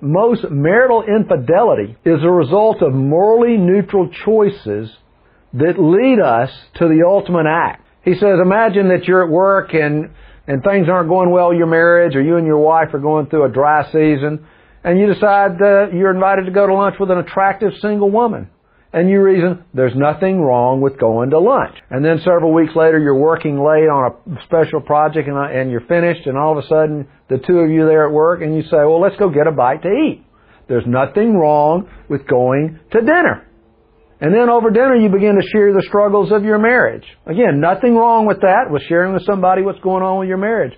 most marital infidelity is a result of morally neutral choices that lead us to the ultimate act. He says, imagine that you're at work and, and things aren't going well in your marriage or you and your wife are going through a dry season and you decide uh, you're invited to go to lunch with an attractive single woman. And you reason there's nothing wrong with going to lunch. And then several weeks later, you're working late on a special project and, uh, and you're finished, and all of a sudden, the two of you there at work, and you say, "Well, let's go get a bite to eat." There's nothing wrong with going to dinner. And then over dinner, you begin to share the struggles of your marriage. Again, nothing wrong with that, with sharing with somebody what's going on with your marriage.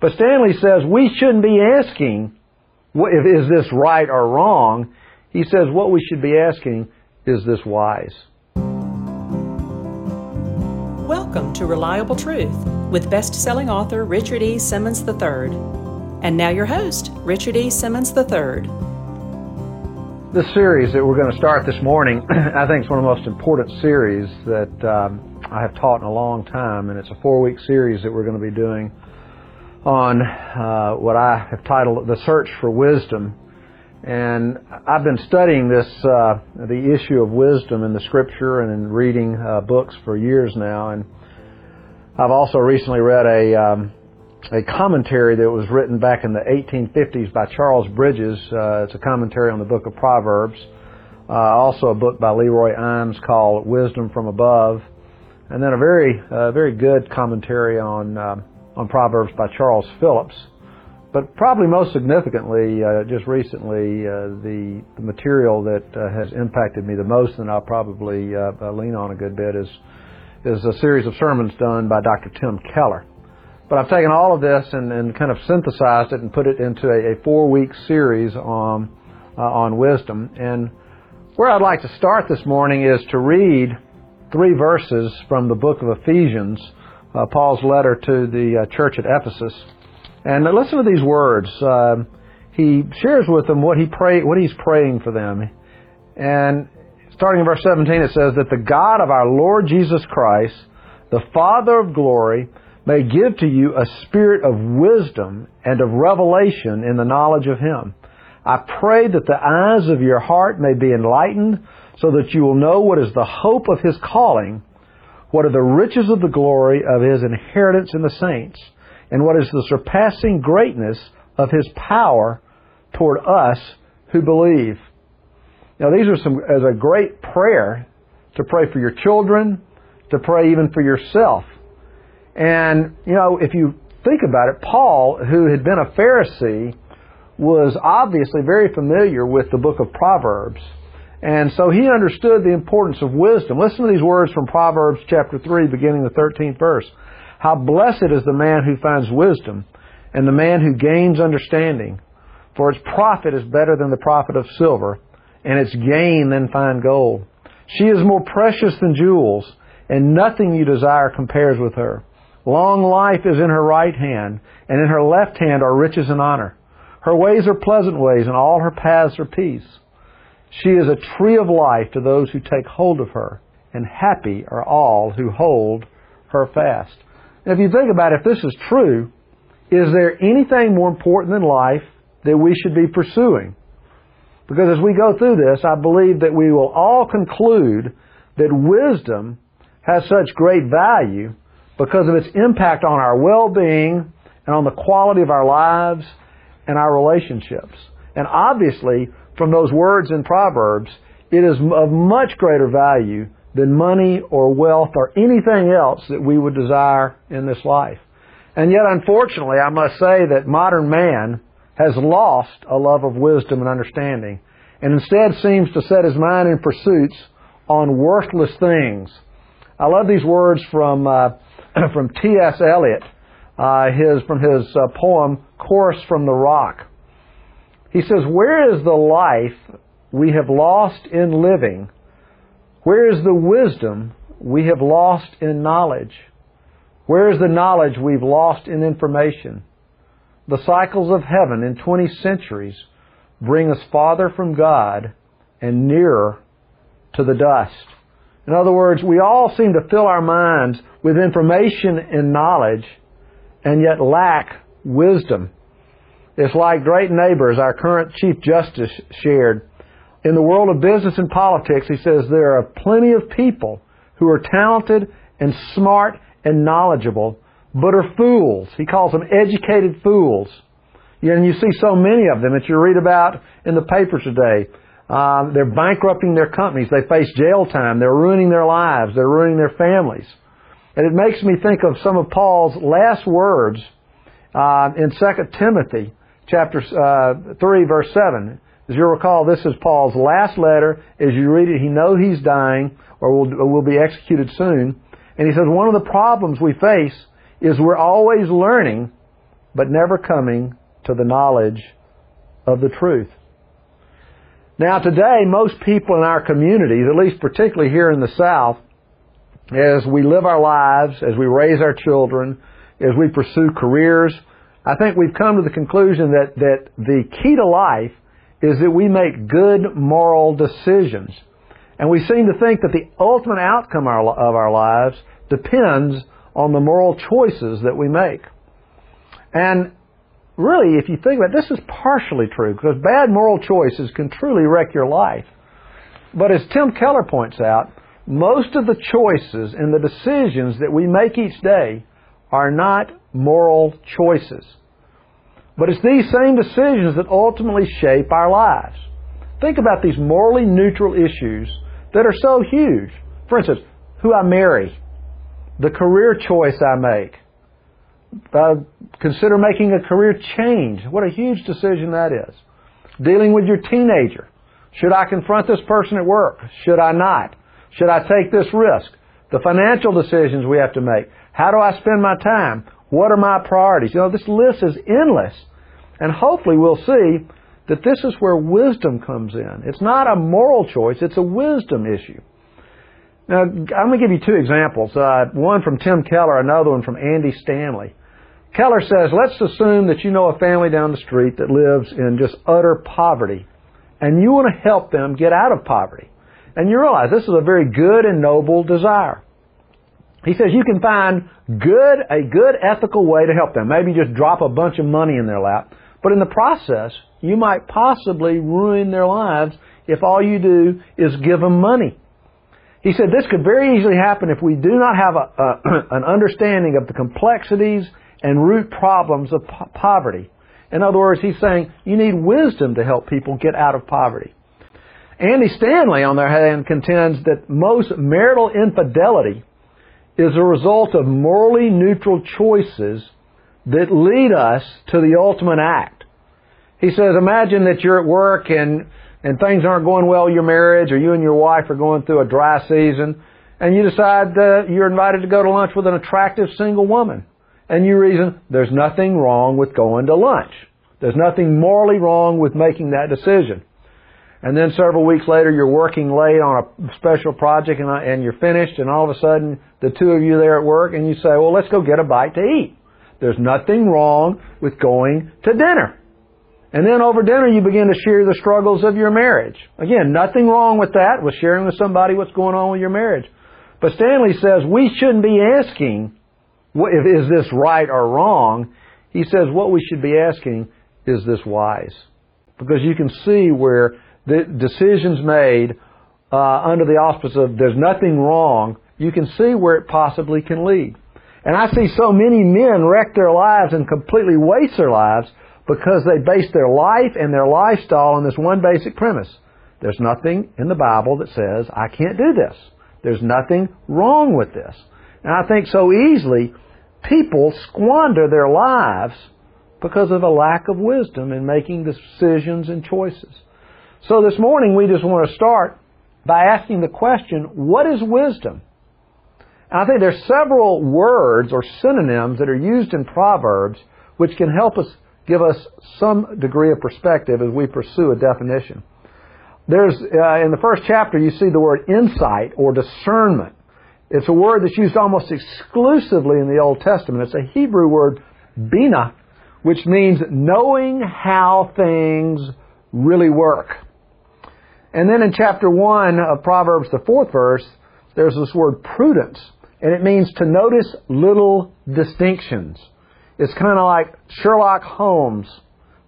But Stanley says we shouldn't be asking, is this right or wrong? He says what we should be asking is this wise? Welcome to Reliable Truth with best selling author Richard E. Simmons III. And now your host, Richard E. Simmons III. This series that we're going to start this morning, I think, is one of the most important series that um, I have taught in a long time, and it's a four week series that we're going to be doing on uh, what I have titled The Search for Wisdom. And I've been studying this, uh, the issue of wisdom in the scripture and in reading uh, books for years now. And I've also recently read a, um, a commentary that was written back in the 1850s by Charles Bridges. Uh, it's a commentary on the book of Proverbs. Uh, also a book by Leroy Eims called Wisdom from Above. And then a very, uh, very good commentary on, um, on Proverbs by Charles Phillips. But probably most significantly, uh, just recently, uh, the, the material that uh, has impacted me the most, and I'll probably uh, uh, lean on a good bit, is is a series of sermons done by Dr. Tim Keller. But I've taken all of this and, and kind of synthesized it and put it into a, a four-week series on uh, on wisdom. And where I'd like to start this morning is to read three verses from the book of Ephesians, Paul's letter to the church at Ephesus. And listen to these words. Uh, he shares with them what he pray, what he's praying for them. And starting in verse 17, it says that the God of our Lord Jesus Christ, the Father of glory, may give to you a spirit of wisdom and of revelation in the knowledge of Him. I pray that the eyes of your heart may be enlightened so that you will know what is the hope of His calling, what are the riches of the glory of His inheritance in the saints, and what is the surpassing greatness of his power toward us who believe. Now, these are some, as a great prayer to pray for your children, to pray even for yourself. And, you know, if you think about it, Paul, who had been a Pharisee, was obviously very familiar with the book of Proverbs. And so he understood the importance of wisdom. Listen to these words from Proverbs chapter 3, beginning the 13th verse. How blessed is the man who finds wisdom and the man who gains understanding. For its profit is better than the profit of silver, and its gain than fine gold. She is more precious than jewels, and nothing you desire compares with her. Long life is in her right hand, and in her left hand are riches and honor. Her ways are pleasant ways, and all her paths are peace. She is a tree of life to those who take hold of her, and happy are all who hold her fast. If you think about it, if this is true, is there anything more important than life that we should be pursuing? Because as we go through this, I believe that we will all conclude that wisdom has such great value because of its impact on our well-being and on the quality of our lives and our relationships. And obviously, from those words in Proverbs, it is of much greater value than money or wealth or anything else that we would desire in this life. And yet, unfortunately, I must say that modern man has lost a love of wisdom and understanding and instead seems to set his mind in pursuits on worthless things. I love these words from, uh, from T.S. Eliot, uh, his, from his uh, poem, Chorus from the Rock. He says, Where is the life we have lost in living where is the wisdom we have lost in knowledge? Where is the knowledge we've lost in information? The cycles of heaven in 20 centuries bring us farther from God and nearer to the dust. In other words, we all seem to fill our minds with information and knowledge and yet lack wisdom. It's like great neighbors, our current Chief Justice shared. In the world of business and politics, he says there are plenty of people who are talented and smart and knowledgeable, but are fools. He calls them educated fools. And you see so many of them that you read about in the papers today. Um, they're bankrupting their companies. They face jail time. They're ruining their lives. They're ruining their families. And it makes me think of some of Paul's last words uh, in 2 Timothy chapter uh, 3, verse 7. As you recall, this is Paul's last letter. As you read it, he knows he's dying or will, will be executed soon. And he says, one of the problems we face is we're always learning, but never coming to the knowledge of the truth. Now today, most people in our communities, at least particularly here in the South, as we live our lives, as we raise our children, as we pursue careers, I think we've come to the conclusion that, that the key to life is that we make good moral decisions. And we seem to think that the ultimate outcome of our lives depends on the moral choices that we make. And really, if you think about it, this is partially true because bad moral choices can truly wreck your life. But as Tim Keller points out, most of the choices and the decisions that we make each day are not moral choices. But it's these same decisions that ultimately shape our lives. Think about these morally neutral issues that are so huge. For instance, who I marry, the career choice I make, uh, consider making a career change. What a huge decision that is. Dealing with your teenager. Should I confront this person at work? Should I not? Should I take this risk? The financial decisions we have to make. How do I spend my time? What are my priorities? You know, this list is endless. And hopefully we'll see that this is where wisdom comes in. It's not a moral choice, it's a wisdom issue. Now, I'm going to give you two examples. Uh, one from Tim Keller, another one from Andy Stanley. Keller says, let's assume that you know a family down the street that lives in just utter poverty, and you want to help them get out of poverty. And you realize this is a very good and noble desire. He says you can find good, a good ethical way to help them. Maybe just drop a bunch of money in their lap. But in the process, you might possibly ruin their lives if all you do is give them money. He said this could very easily happen if we do not have a, a, an understanding of the complexities and root problems of po- poverty. In other words, he's saying you need wisdom to help people get out of poverty. Andy Stanley, on the other hand, contends that most marital infidelity is a result of morally neutral choices that lead us to the ultimate act. He says, imagine that you're at work and, and things aren't going well your marriage or you and your wife are going through a dry season and you decide that you're invited to go to lunch with an attractive single woman. And you reason there's nothing wrong with going to lunch. There's nothing morally wrong with making that decision. And then several weeks later, you're working late on a special project and, and you're finished, and all of a sudden, the two of you there at work, and you say, well, let's go get a bite to eat. There's nothing wrong with going to dinner. And then over dinner, you begin to share the struggles of your marriage. Again, nothing wrong with that, with sharing with somebody what's going on with your marriage. But Stanley says we shouldn't be asking, is this right or wrong? He says what we should be asking, is this wise? Because you can see where the decisions made uh, under the auspice of there's nothing wrong, you can see where it possibly can lead. And I see so many men wreck their lives and completely waste their lives because they base their life and their lifestyle on this one basic premise. There's nothing in the Bible that says, I can't do this. There's nothing wrong with this. And I think so easily people squander their lives because of a lack of wisdom in making decisions and choices. So this morning we just want to start by asking the question, what is wisdom? I think there's several words or synonyms that are used in Proverbs which can help us give us some degree of perspective as we pursue a definition. There's uh, in the first chapter you see the word insight or discernment. It's a word that's used almost exclusively in the Old Testament. It's a Hebrew word bina, which means knowing how things really work. And then in chapter 1 of Proverbs, the fourth verse, there's this word prudence, and it means to notice little distinctions. It's kind of like Sherlock Holmes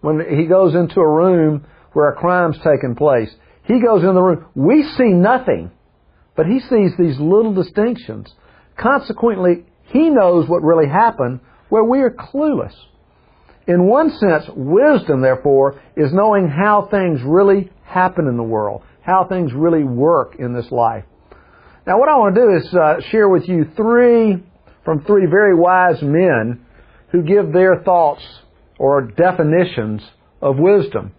when he goes into a room where a crime's taken place. He goes in the room. We see nothing, but he sees these little distinctions. Consequently, he knows what really happened where we are clueless. In one sense, wisdom, therefore, is knowing how things really happen in the world, how things really work in this life. Now, what I want to do is uh, share with you three from three very wise men who give their thoughts or definitions of wisdom.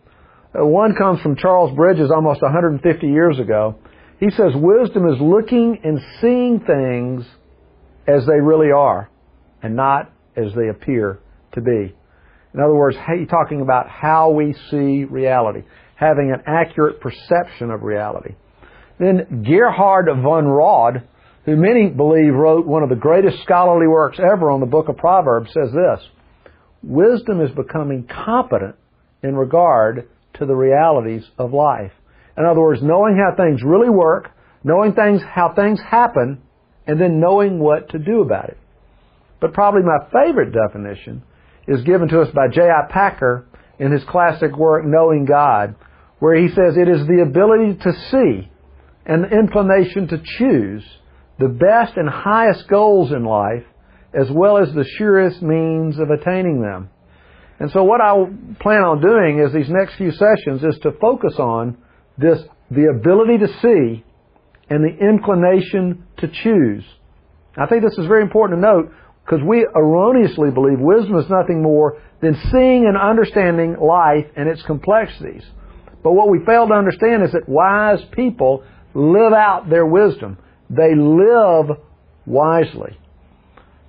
Uh, one comes from Charles Bridges almost 150 years ago. He says wisdom is looking and seeing things as they really are and not as they appear to be. In other words, he's talking about how we see reality, having an accurate perception of reality. Then Gerhard von Rad, who many believe wrote one of the greatest scholarly works ever on the book of Proverbs, says this Wisdom is becoming competent in regard to the realities of life. In other words, knowing how things really work, knowing things, how things happen, and then knowing what to do about it. But probably my favorite definition is given to us by J.I. Packer in his classic work, Knowing God, where he says it is the ability to see and the inclination to choose the best and highest goals in life as well as the surest means of attaining them. And so what I plan on doing is these next few sessions is to focus on this, the ability to see and the inclination to choose. I think this is very important to note because we erroneously believe wisdom is nothing more than seeing and understanding life and its complexities. But what we fail to understand is that wise people live out their wisdom. They live wisely.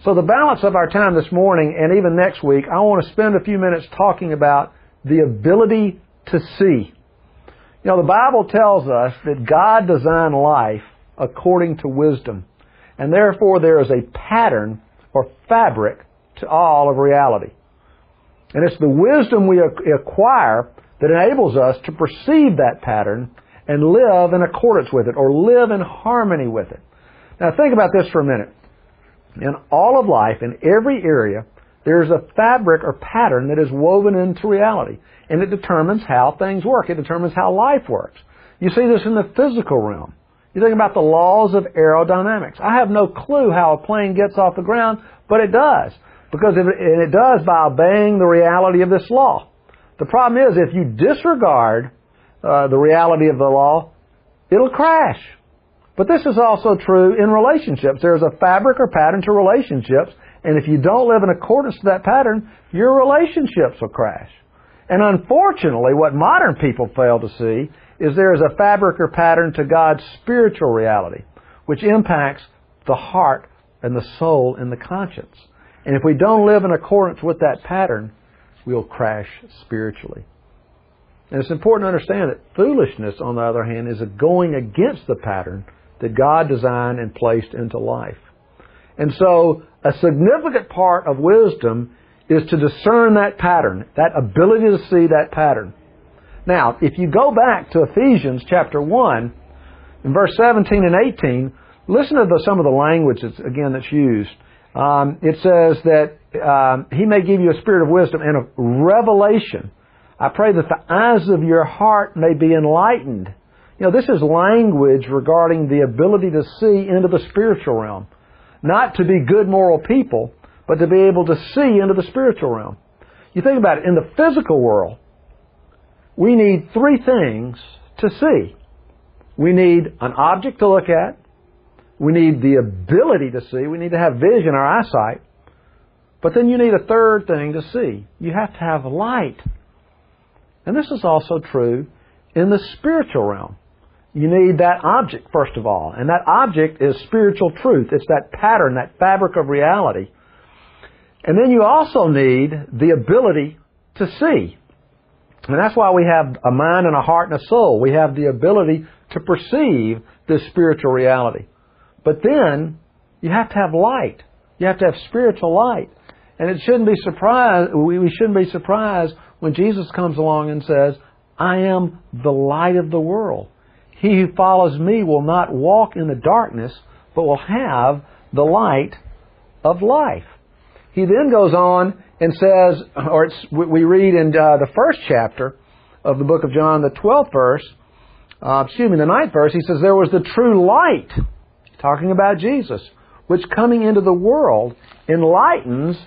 So the balance of our time this morning and even next week, I want to spend a few minutes talking about the ability to see. You know, the Bible tells us that God designed life according to wisdom. And therefore there is a pattern or fabric to all of reality. And it's the wisdom we acquire that enables us to perceive that pattern and live in accordance with it or live in harmony with it. Now think about this for a minute. In all of life, in every area, there's a fabric or pattern that is woven into reality. And it determines how things work. It determines how life works. You see this in the physical realm. You think about the laws of aerodynamics. I have no clue how a plane gets off the ground, but it does. Because it, it does by obeying the reality of this law. The problem is if you disregard uh, the reality of the law, it'll crash. But this is also true in relationships. There's a fabric or pattern to relationships, and if you don't live in accordance to that pattern, your relationships will crash. And unfortunately, what modern people fail to see is there is a fabric or pattern to God's spiritual reality, which impacts the heart and the soul and the conscience. And if we don't live in accordance with that pattern, we'll crash spiritually. And it's important to understand that foolishness, on the other hand, is a going against the pattern that God designed and placed into life. And so, a significant part of wisdom is to discern that pattern, that ability to see that pattern. Now, if you go back to Ephesians chapter 1, in verse 17 and 18, listen to the, some of the language that's, again, that's used. Um, it says that um, He may give you a spirit of wisdom and of revelation. I pray that the eyes of your heart may be enlightened. You know, this is language regarding the ability to see into the spiritual realm. Not to be good moral people, but to be able to see into the spiritual realm. You think about it, in the physical world, we need three things to see. We need an object to look at. We need the ability to see. We need to have vision, our eyesight. But then you need a third thing to see. You have to have light. And this is also true in the spiritual realm. You need that object, first of all. And that object is spiritual truth. It's that pattern, that fabric of reality. And then you also need the ability to see. And that's why we have a mind and a heart and a soul. We have the ability to perceive this spiritual reality. But then you have to have light. You have to have spiritual light. And it shouldn't be surprised, we shouldn't be surprised when Jesus comes along and says, I am the light of the world. He who follows me will not walk in the darkness, but will have the light of life. he then goes on and says, or we read in uh, the first chapter of the book of John, the 12th verse, uh, excuse me, the ninth verse, he says, There was the true light, talking about Jesus, which coming into the world enlightens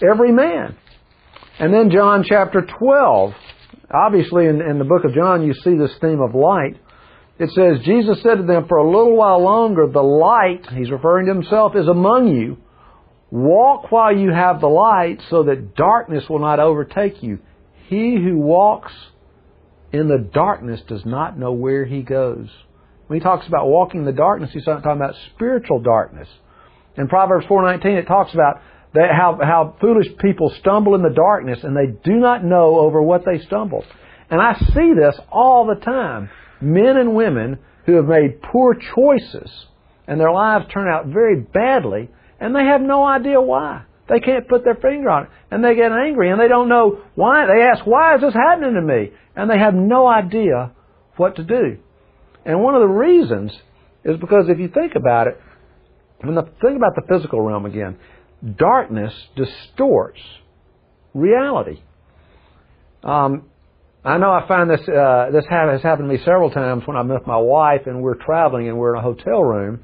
every man. And then John chapter 12, obviously in, in the book of John you see this theme of light. It says, Jesus said to them, For a little while longer the light, he's referring to himself, is among you. Walk while you have the light so that darkness will not overtake you. He who walks in the darkness does not know where he goes. When he talks about walking in the darkness, he's talking about spiritual darkness. In Proverbs 4.19 it talks about how, how foolish people stumble in the darkness and they do not know over what they stumble. And I see this all the time. Men and women who have made poor choices and their lives turn out very badly and they have no idea why. They can't put their finger on it. And they get angry and they don't know why. They ask, why is this happening to me? And they have no idea what to do. And one of the reasons is because if you think about it, when the, think about the physical realm again, darkness distorts reality. Um, I know I find this uh, this has happened to me several times when I'm with my wife and we're traveling and we're in a hotel room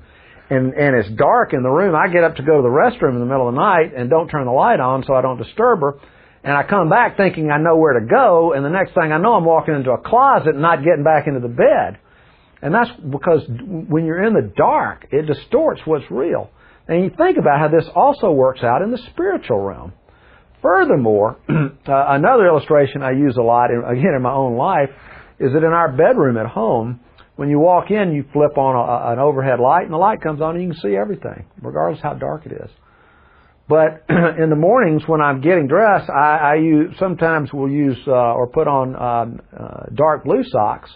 and and it's dark in the room. I get up to go to the restroom in the middle of the night and don't turn the light on so I don't disturb her. And I come back thinking I know where to go, and the next thing I know, I'm walking into a closet and not getting back into the bed. And that's because when you're in the dark, it distorts what's real. And you think about how this also works out in the spiritual realm. Furthermore, uh, another illustration I use a lot, again in my own life, is that in our bedroom at home, when you walk in, you flip on a, an overhead light, and the light comes on, and you can see everything, regardless how dark it is. But in the mornings when I'm getting dressed, I, I use sometimes will use uh, or put on um, uh, dark blue socks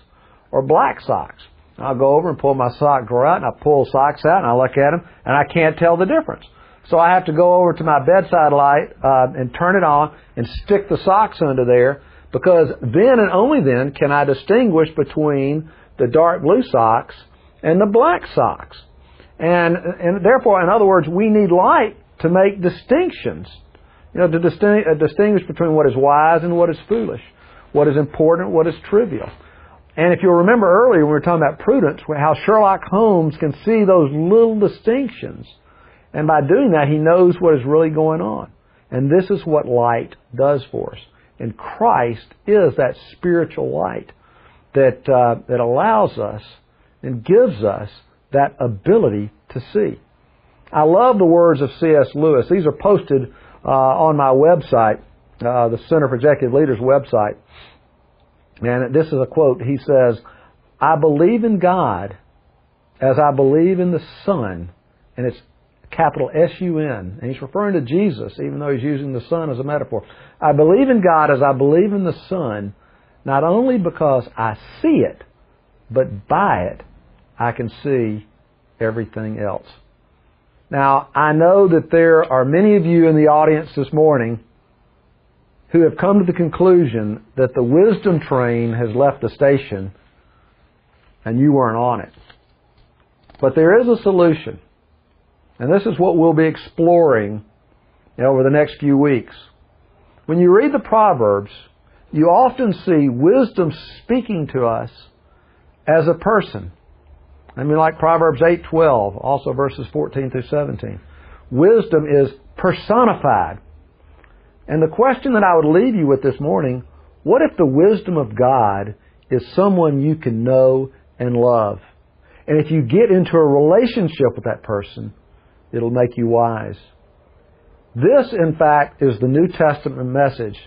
or black socks. I'll go over and pull my sock drawer out, and I pull socks out, and I look at them, and I can't tell the difference. So I have to go over to my bedside light uh, and turn it on and stick the socks under there because then and only then can I distinguish between the dark blue socks and the black socks. And, and therefore, in other words, we need light to make distinctions. You know, to uh, distinguish between what is wise and what is foolish, what is important, what is trivial. And if you'll remember earlier when we were talking about prudence, how Sherlock Holmes can see those little distinctions. And by doing that, he knows what is really going on. And this is what light does for us. And Christ is that spiritual light that, uh, that allows us and gives us that ability to see. I love the words of C.S. Lewis. These are posted uh, on my website, uh, the Center for Executive Leaders website. And this is a quote. He says, I believe in God as I believe in the Sun, and it's capital S-U-N, and he's referring to Jesus, even though he's using the Sun as a metaphor. I believe in God as I believe in the Sun, not only because I see it, but by it I can see everything else. Now, I know that there are many of you in the audience this morning who have come to the conclusion that the wisdom train has left the station and you weren't on it. But there is a solution. And this is what we'll be exploring over the next few weeks. When you read the Proverbs, you often see wisdom speaking to us as a person. I mean, like Proverbs 8:12, also verses 14 through 17. Wisdom is personified. And the question that I would leave you with this morning, what if the wisdom of God is someone you can know and love? And if you get into a relationship with that person, it'll make you wise. This, in fact, is the New Testament message.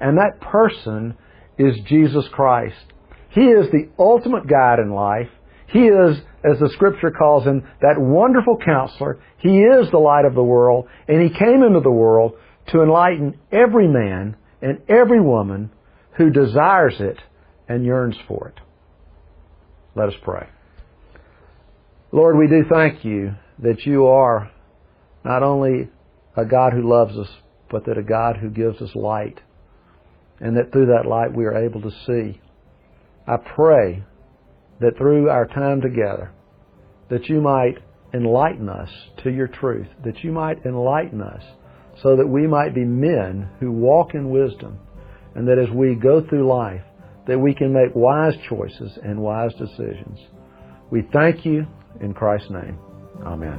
And that person is Jesus Christ. He is the ultimate guide in life. He is, as the scripture calls him, that wonderful counselor. He is the light of the world, and he came into the world to enlighten every man and every woman who desires it and yearns for it. Let us pray. Lord, we do thank you that you are not only a God who loves us, but that a God who gives us light, and that through that light we are able to see. I pray that through our time together, that you might enlighten us to your truth, that you might enlighten us so that we might be men who walk in wisdom and that as we go through life, that we can make wise choices and wise decisions. We thank you in Christ's name. Amen.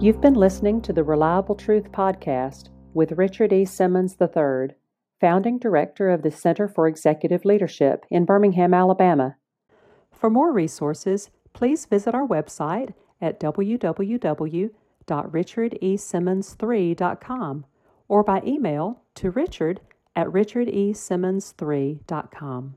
You've been listening to the Reliable Truth Podcast with Richard E. Simmons III, founding director of the Center for Executive Leadership in Birmingham, Alabama. For more resources, please visit our website at www.richardesimmons3.com or by email to richard at richardesimmons3.com.